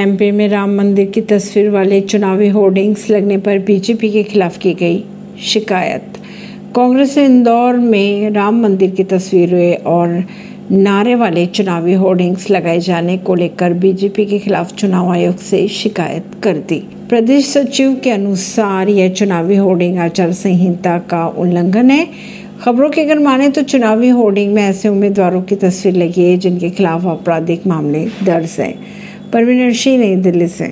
MP में राम मंदिर की तस्वीर वाले चुनावी होर्डिंग्स लगने पर बीजेपी के खिलाफ की गई शिकायत। कांग्रेस ने इंदौर में राम मंदिर की तस्वीरें और नारे वाले चुनावी होर्डिंग्स लगाए जाने को लेकर बीजेपी के खिलाफ चुनाव आयोग से शिकायत कर दी। प्रदेश सचिव के अनुसार यह चुनावी होर्डिंग आचार संहिता का उल्लंघन है। खबरों की अगर माने तो चुनावी होर्डिंग में ऐसे उम्मीदवारों की तस्वीर लगी है जिनके खिलाफ आपराधिक मामले दर्ज है। परवीन ऋषि नई दिल्ली से।